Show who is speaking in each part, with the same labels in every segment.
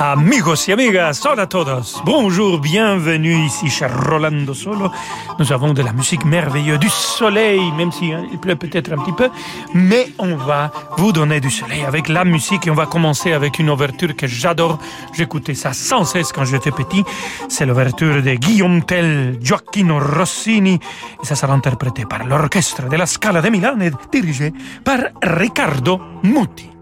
Speaker 1: Amigos y amigas, hola a todos. Bonjour, bienvenue ici chez Rolando Solo. Nous avons de la musique merveilleuse, du soleil, même si hein, pleut peut-être un petit peu, mais on va vous donner du soleil avec la musique et on va commencer avec une ouverture que j'adore. J'écoutais ça sans cesse quand j'étais petit. C'est l'ouverture de Guillaume Tell, Gioacchino Rossini et ça sera interprété par l'orchestre de la Scala de Milan et dirigé par Riccardo Muti.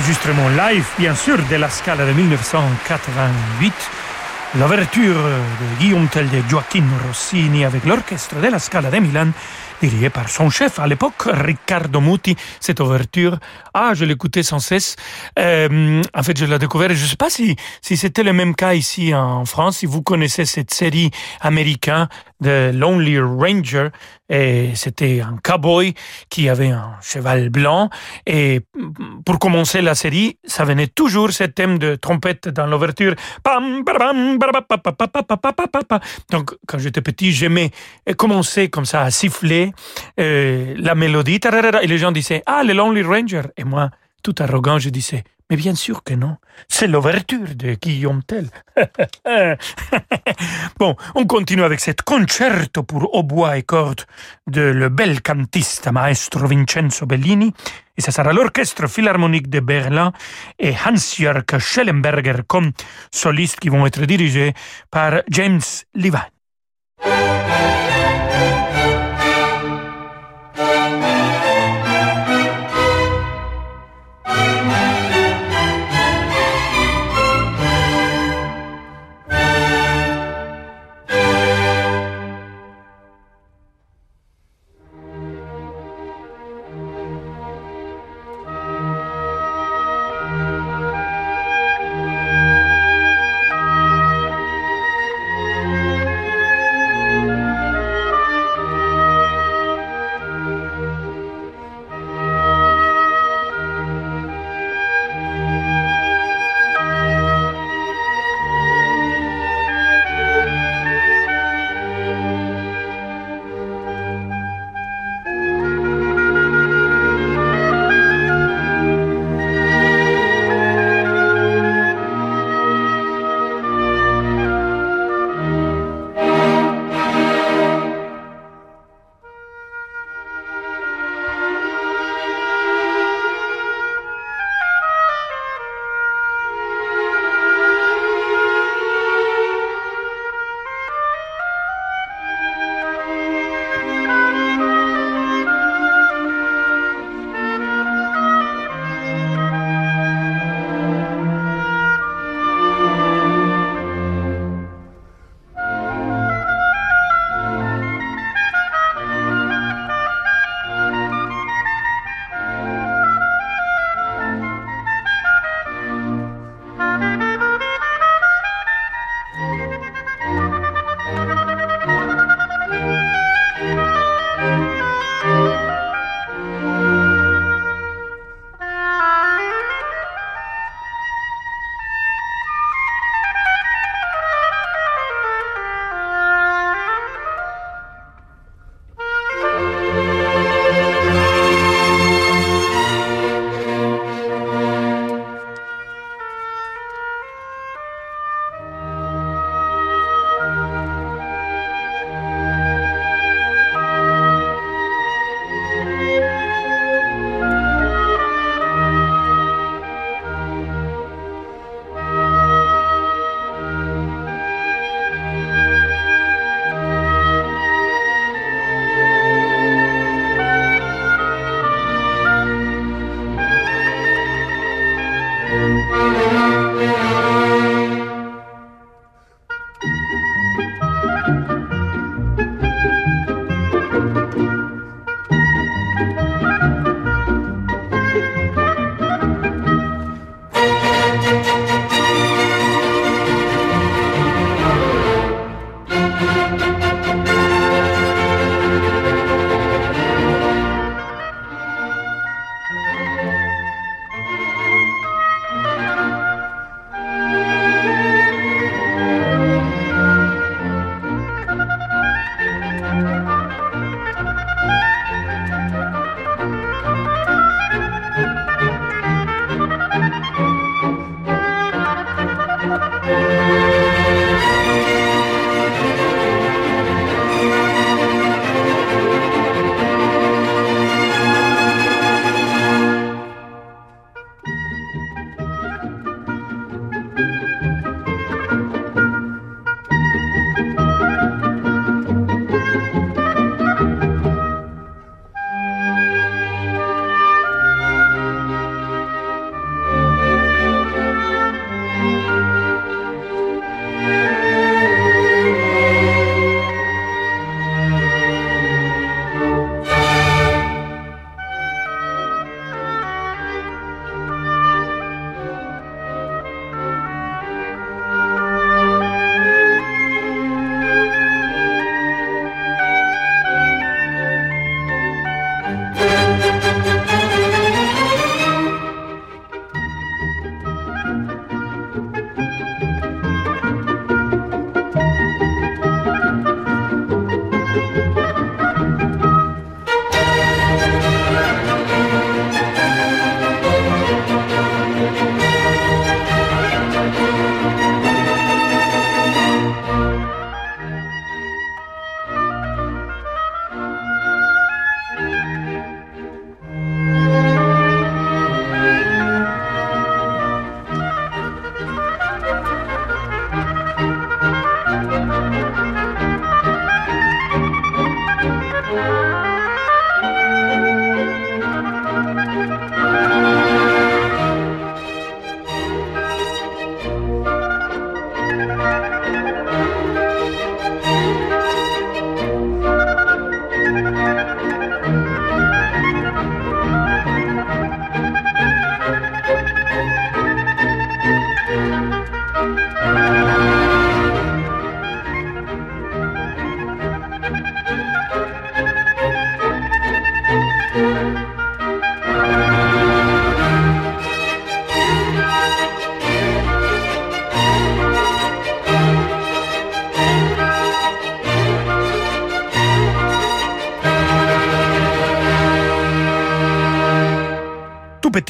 Speaker 1: Enregistrement live, bien sûr, de la Scala de 1988. L'ouverture de Guillaume Tell de Joaquin Rossini avec l'orchestre de la Scala de Milan dirigé par son chef à l'époque, Riccardo Muti, cette ouverture. Ah, je l'écoutais sans cesse. Euh, en fait, je l'ai découvert. Je ne sais pas si, si c'était le même cas ici en France, si vous connaissez cette série américaine de Lonely Ranger. Et c'était un cowboy qui avait un cheval blanc. Et pour commencer la série, ça venait toujours ce thème de trompette dans l'ouverture. Donc, quand j'étais petit, j'aimais commencer comme ça à siffler euh, la mélodie. Et les gens disaient, ah, le Lonely Ranger. Et moi, tout arrogant, je disais, mais bien sûr que non. C'est l'ouverture de Guillaume Tell. bon, on continue avec cette concerto pour hautbois et cordes de le bel cantiste maestro Vincenzo Bellini. Et ce sera l'orchestre philharmonique de Berlin et Hans-Jörg Schellenberger comme solistes qui vont être dirigés par James Levine.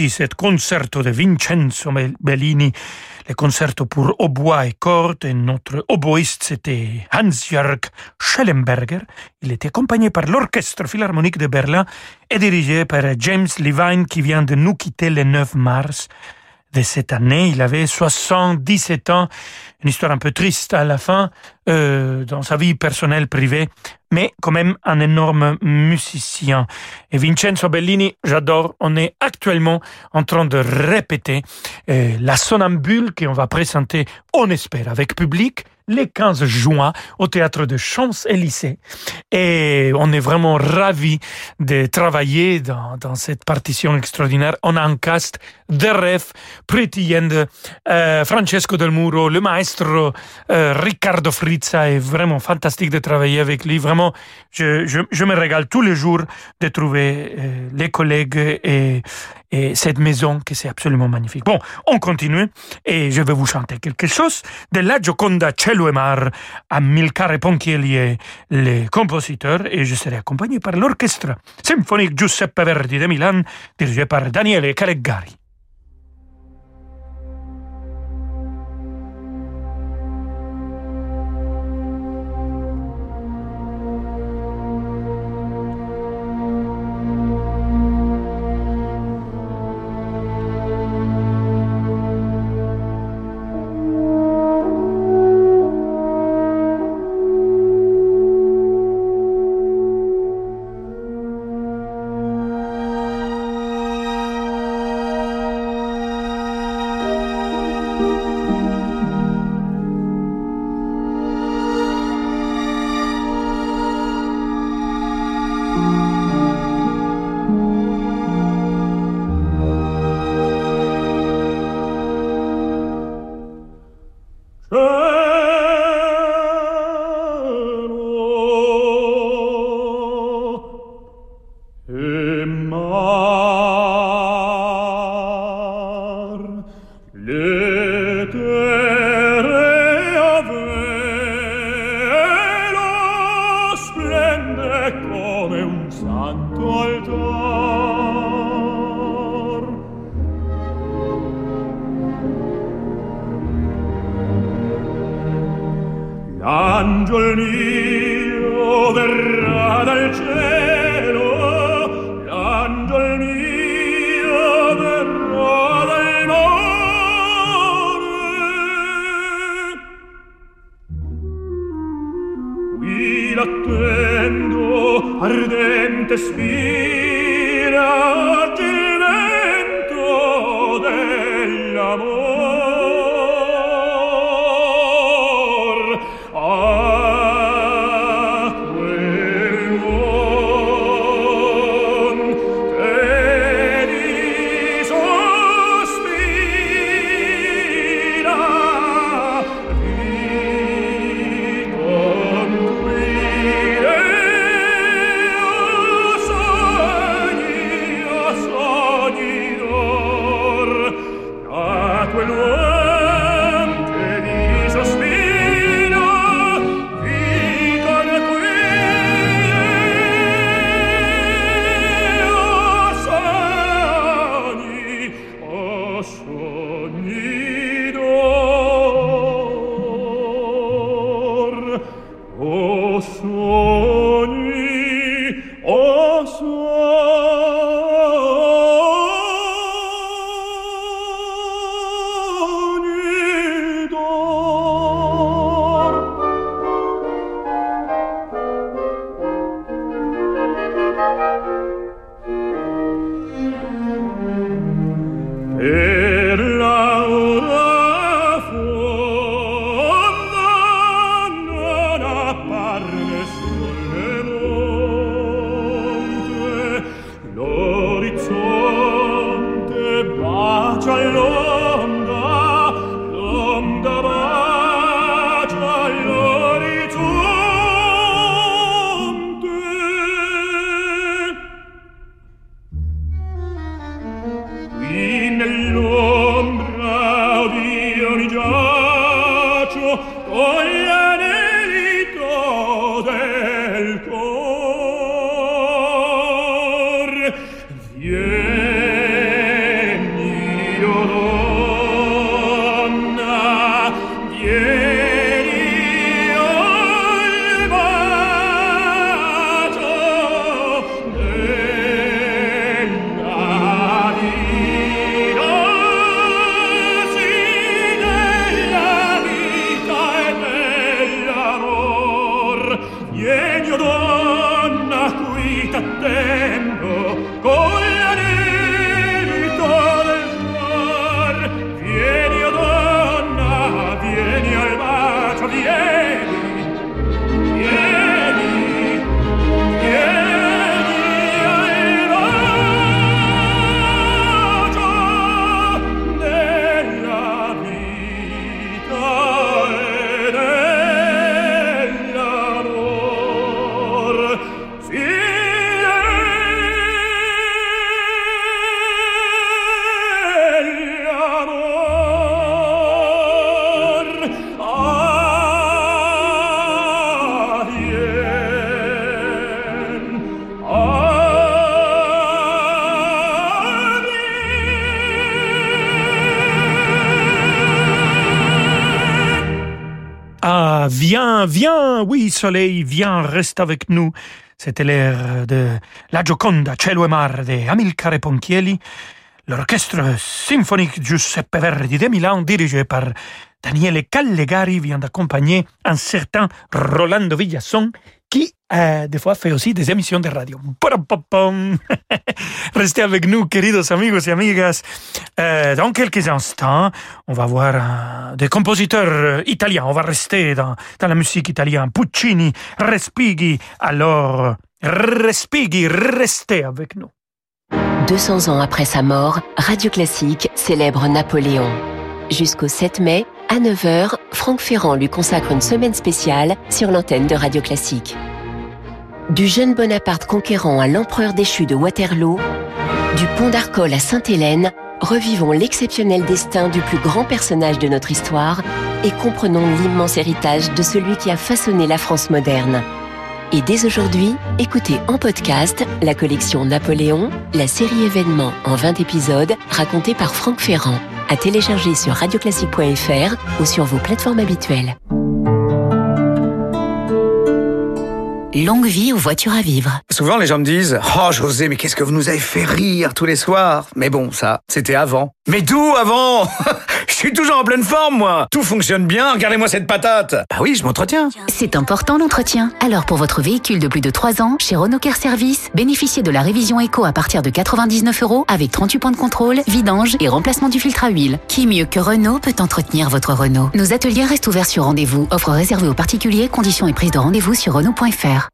Speaker 2: Petit, ce concerto de Vincenzo Bellini, le concerto pour hautbois et cordes, et notre oboïste c'était Hans-Jörg Schellenberger. Il était accompagné par l'Orchestre Philharmonique de Berlin et dirigé par James Levine qui vient de nous quitter le 9 mars de cette année. Il avait 77 ans, une histoire un peu triste à la fin euh, dans sa vie personnelle privée, mais quand même un énorme musicien. Et Vincenzo Bellini, j'adore. On est actuellement en train de répéter euh, la sonambule qu'on va présenter, on espère, avec public le 15 juin au théâtre de Champs-Élysées. Et on est vraiment ravis de travailler dans, dans, cette partition extraordinaire. On a un cast de rêve, Pretty End, euh, Francesco Del Muro, le maestro euh, Riccardo Frizza. est vraiment fantastique de travailler avec lui. Vraiment, je, je, me régale tous les jours de trouver euh, les collègues et, et cette maison que c'est absolument magnifique. Bon, on continue et je vais vous chanter quelque chose de la Gioconda Cielo e Mar à Milcare Ponchielli, le compositeur, et je serai accompagné par l'orchestre symphonique Giuseppe Verdi de Milan, dirigé par Daniele Calegari.
Speaker 1: Soleil, viens, reste avec nous. C'était l'air de La Gioconda, Cielo e Mar de Amilcare Ponchielli, l'orchestre symphonique Giuseppe Verdi de Milan, dirigé par Daniele Callegari, vient d'accompagner un certain Rolando Villasson, qui euh, des fois fait aussi des émissions de radio. Restez avec nous, queridos amigos et amigas. Euh, dans quelques instants, on va voir euh, des compositeurs italiens. On va rester dans, dans la musique italienne. Puccini, Respighi. Alors, Respighi, restez avec nous.
Speaker 3: 200 ans après sa mort, Radio Classique célèbre Napoléon. Jusqu'au 7 mai, à 9h, Franck Ferrand lui consacre une semaine spéciale sur l'antenne de Radio Classique. Du jeune Bonaparte conquérant à l'empereur déchu de Waterloo, du pont d'Arcole à Sainte-Hélène, revivons l'exceptionnel destin du plus grand personnage de notre histoire et comprenons l'immense héritage de celui qui a façonné la France moderne. Et dès aujourd'hui, écoutez en podcast la collection Napoléon, la série événements en 20 épisodes racontée par Franck Ferrand, à télécharger sur radioclassique.fr ou sur vos plateformes habituelles. Longue vie aux voitures à vivre.
Speaker 4: Souvent, les gens me disent Oh, José, mais qu'est-ce que vous nous avez fait rire tous les soirs Mais bon, ça, c'était avant. Mais d'où avant? Je suis toujours en pleine forme, moi Tout fonctionne bien, regardez-moi cette patate Bah oui, je m'entretiens
Speaker 5: C'est important l'entretien. Alors, pour votre véhicule de plus de 3 ans, chez Renault Care Service, bénéficiez de la révision éco à partir de 99 euros avec 38 points de contrôle, vidange et remplacement du filtre à huile. Qui mieux que Renault peut entretenir votre Renault? Nos ateliers restent ouverts sur rendez-vous. Offre réservée aux particuliers, conditions et prise de rendez-vous sur Renault.fr.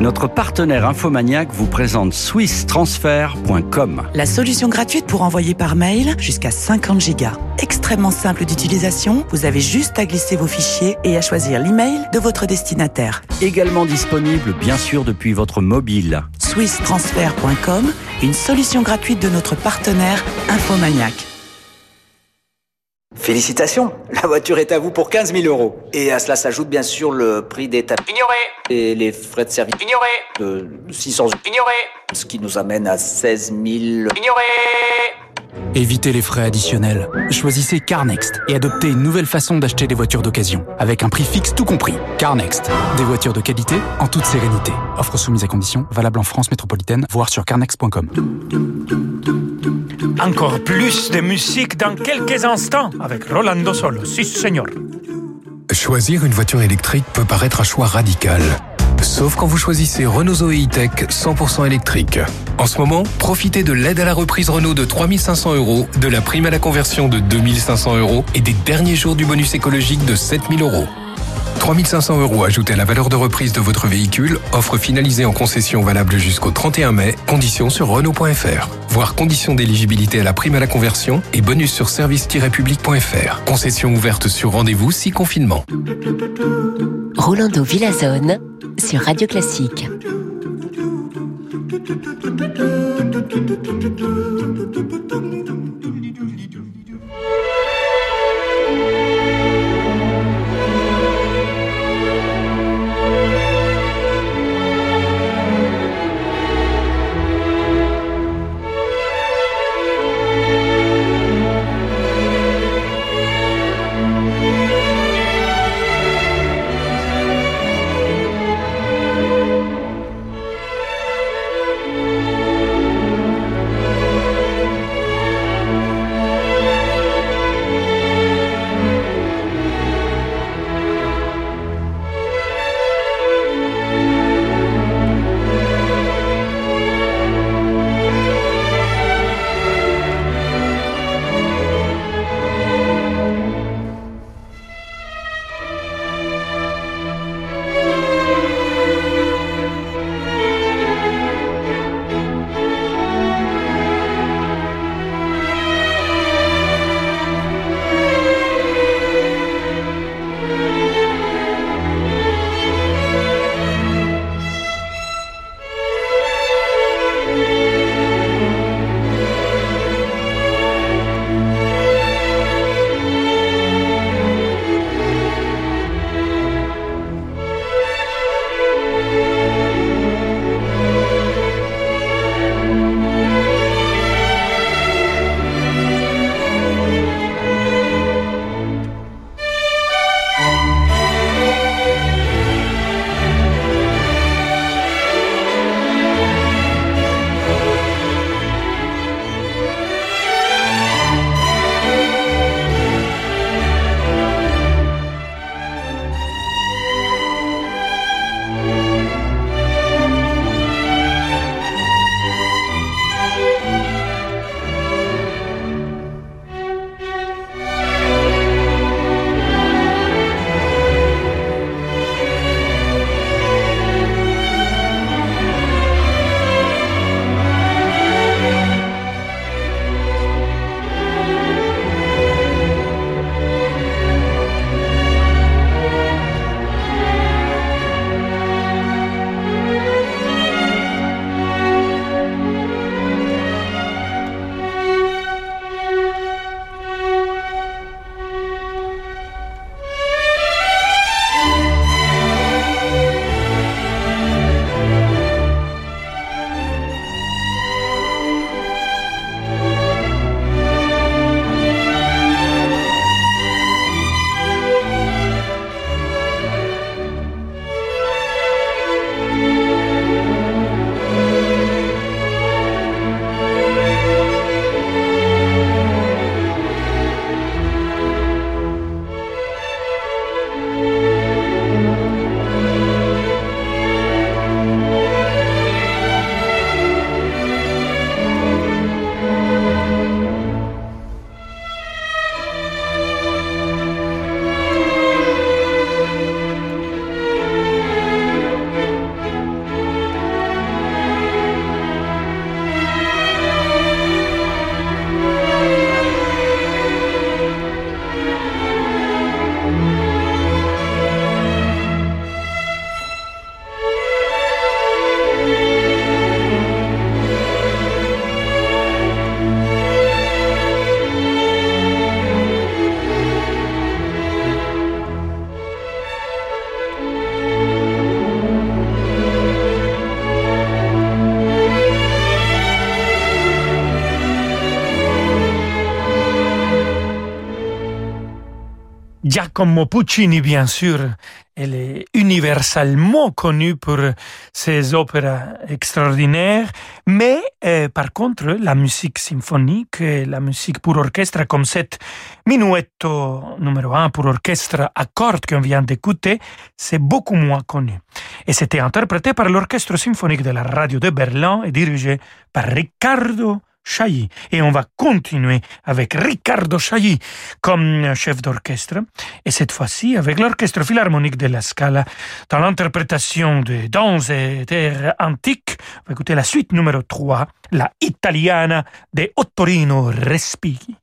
Speaker 6: Notre partenaire Infomaniac vous présente swisstransfer.com.
Speaker 7: La solution gratuite pour envoyer par mail jusqu'à 50 gigas. Extrêmement simple d'utilisation, vous avez juste à glisser vos fichiers et à choisir l'email de votre destinataire.
Speaker 6: Également disponible bien sûr depuis votre mobile.
Speaker 7: swisstransfer.com, une solution gratuite de notre partenaire Infomaniac.
Speaker 8: Félicitations, la voiture est à vous pour 15 000 euros. Et à cela s'ajoute bien sûr le prix des tapis.
Speaker 9: Ignoré.
Speaker 8: Et les frais de service.
Speaker 9: Ignoré.
Speaker 8: De 600 euros.
Speaker 9: Ignoré.
Speaker 8: Ce qui nous amène à 16 000.
Speaker 9: Ignoré.
Speaker 10: Évitez les frais additionnels. Choisissez CarNext et adoptez une nouvelle façon d'acheter des voitures d'occasion, avec un prix fixe tout compris. CarNext, des voitures de qualité en toute sérénité. Offre soumise à conditions, valable en France métropolitaine, voire sur carnext.com.
Speaker 1: Encore plus de musique dans quelques instants avec Rolando Solo. Si, señor.
Speaker 11: Choisir une voiture électrique peut paraître un choix radical. Sauf quand vous choisissez Renault Zoe E-Tech 100% électrique. En ce moment, profitez de l'aide à la reprise Renault de 3500 euros, de la prime à la conversion de 2500 euros et des derniers jours du bonus écologique de 7000 euros. 3500 euros ajoutés à la valeur de reprise de votre véhicule, offre finalisée en concession valable jusqu'au 31 mai, conditions sur Renault.fr. Voir conditions d'éligibilité à la prime à la conversion et bonus sur service-public.fr. Concession ouverte sur rendez-vous si confinement.
Speaker 3: Rolando Villazone sur Radio Classique.
Speaker 1: Giacomo Puccini, bien sûr, elle est universellement connue pour ses opéras extraordinaires, mais euh, par contre, la musique symphonique la musique pour orchestre, comme cette minuetto numéro un pour orchestre à cordes qu'on vient d'écouter, c'est beaucoup moins connu. Et c'était interprété par l'orchestre symphonique de la radio de Berlin et dirigé par Riccardo Chailly. Et on va continuer avec Riccardo Chailly comme chef d'orchestre, et cette fois-ci avec l'orchestre philharmonique de la Scala dans l'interprétation de danse et d'air antique. On va écouter la suite numéro 3, la Italiana de Ottorino Respighi.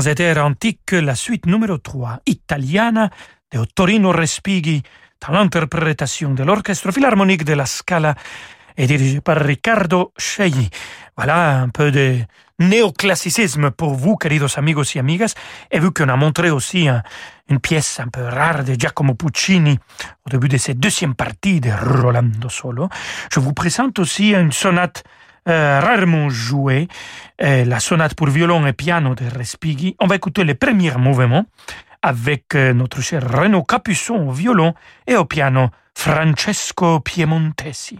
Speaker 1: Dans antique, la suite numéro 3, Italiana, de Ottorino Respighi, dans l'interprétation de l'Orchestre Philharmonique de la Scala et dirigé par Riccardo Scegli. Voilà un peu de néoclassicisme pour vous, queridos amigos y amigas, et vu qu'on a montré aussi un, une pièce un peu rare de Giacomo Puccini au début de cette deuxième partie de Rolando Solo, je vous présente aussi une sonate euh, rarement joué, euh, la sonate pour violon et piano de Respighi. On va écouter les premiers mouvements avec euh, notre cher Renaud Capuçon au violon et au piano Francesco Piemontesi.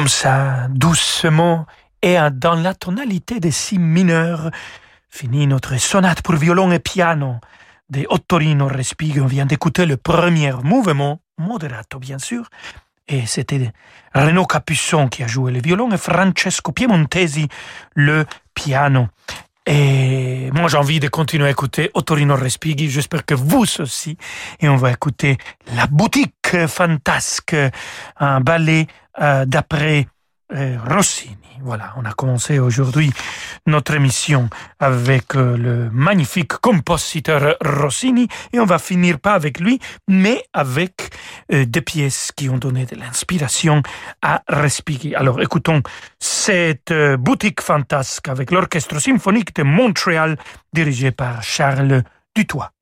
Speaker 1: Comme ça, doucement et dans la tonalité de si mineur, finit notre sonate pour violon et piano de Ottorino Respighi. On vient d'écouter le premier mouvement, moderato bien sûr, et c'était Renaud Capuçon qui a joué le violon et Francesco Piemontesi le piano. Et moi, j'ai envie de continuer à écouter Ottorino Respighi. J'espère que vous aussi. Et on va écouter La boutique fantasque, un ballet euh, d'après Rossini. Voilà, on a commencé aujourd'hui notre émission avec euh, le magnifique compositeur Rossini et on va finir pas avec lui, mais avec euh, des pièces qui ont donné de l'inspiration à Respighi. Alors écoutons cette boutique fantasque avec l'orchestre symphonique de Montréal dirigé par Charles Dutoit.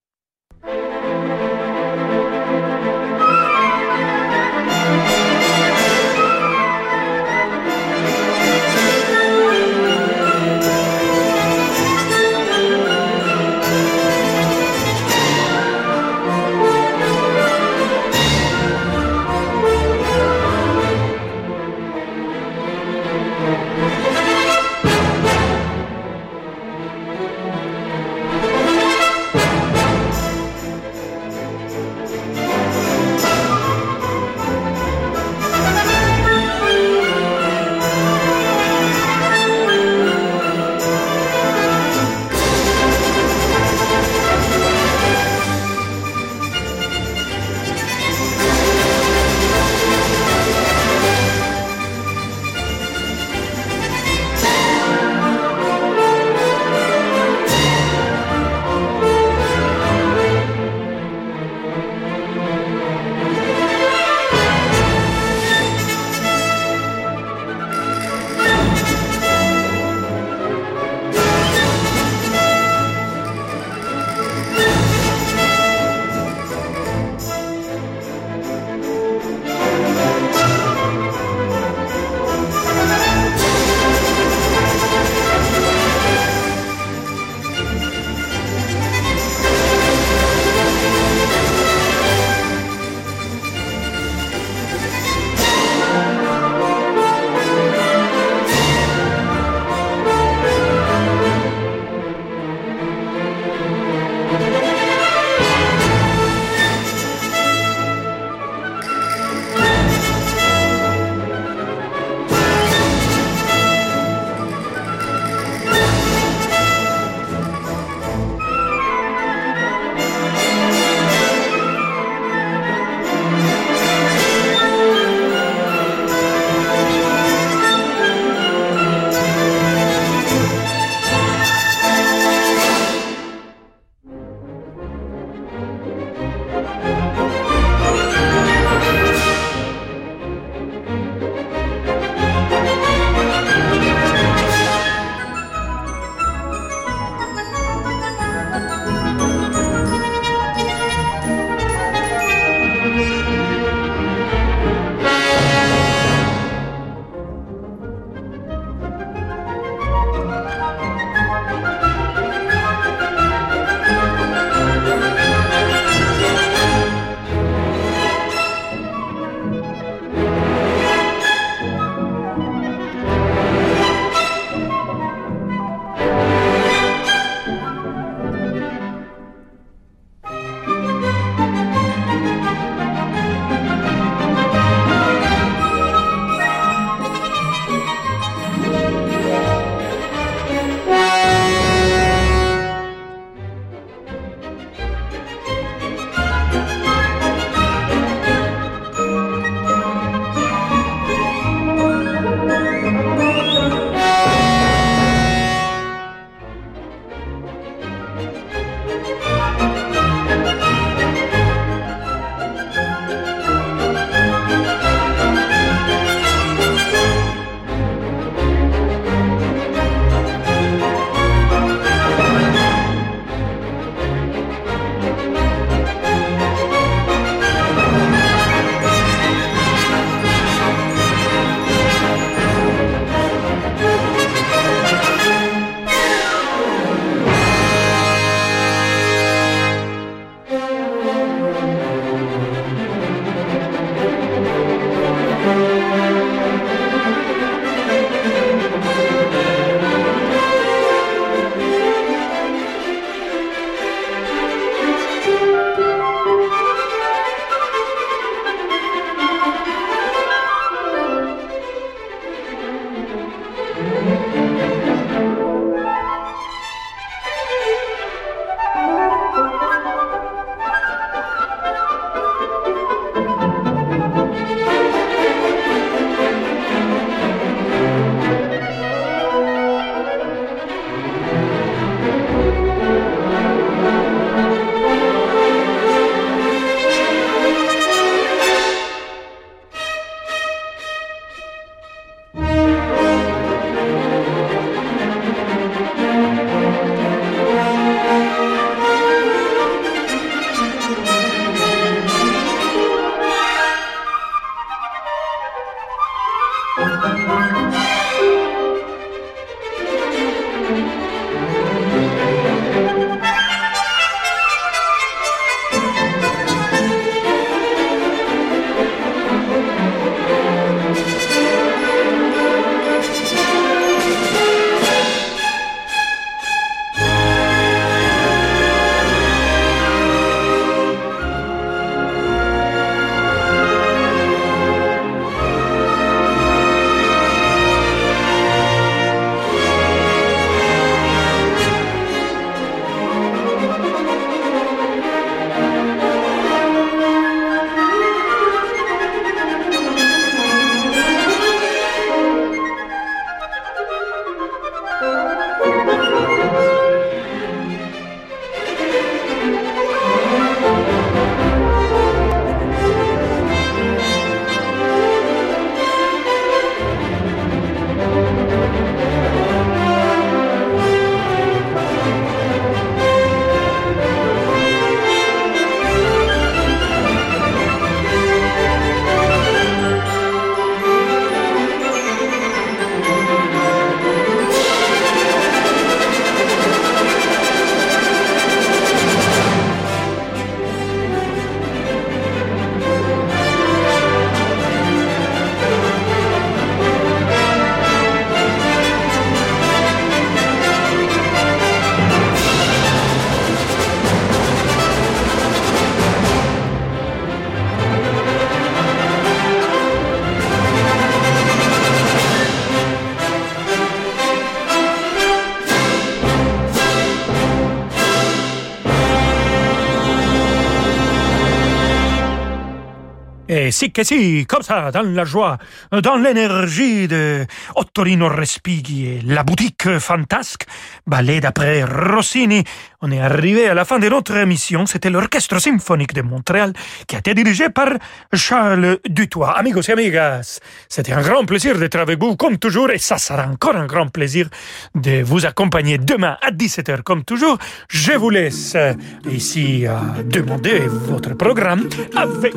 Speaker 1: Et si que si, comme ça, dans la joie, dans l'énergie de Ottorino Respighi et la boutique fantasque, ballet d'après Rossini, on est arrivé à la fin de notre émission. C'était l'Orchestre symphonique de Montréal qui a été dirigé par Charles Dutoit. Amigos et amigas, c'était un grand plaisir d'être avec vous comme toujours et ça sera encore un grand plaisir de vous accompagner demain à 17h comme toujours. Je vous laisse ici à demander votre programme avec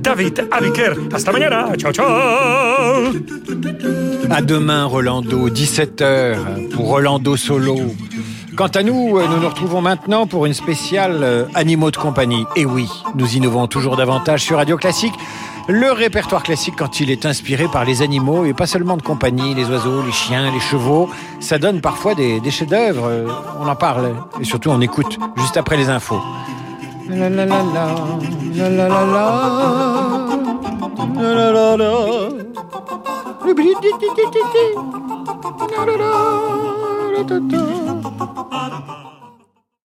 Speaker 1: David Aviker. Hasta mañana. Ciao, ciao.
Speaker 9: À demain, Rolando, 17h pour Rolando Solo. Quant à nous, nous nous retrouvons maintenant pour une spéciale Animaux de compagnie. Et oui, nous innovons toujours davantage sur Radio Classique. Le répertoire classique quand il est inspiré par les animaux et pas seulement de compagnie, les oiseaux, les chiens, les chevaux, ça donne parfois des, chefs-d'œuvre. On en parle et surtout on écoute juste après les infos. Na-na-na-na.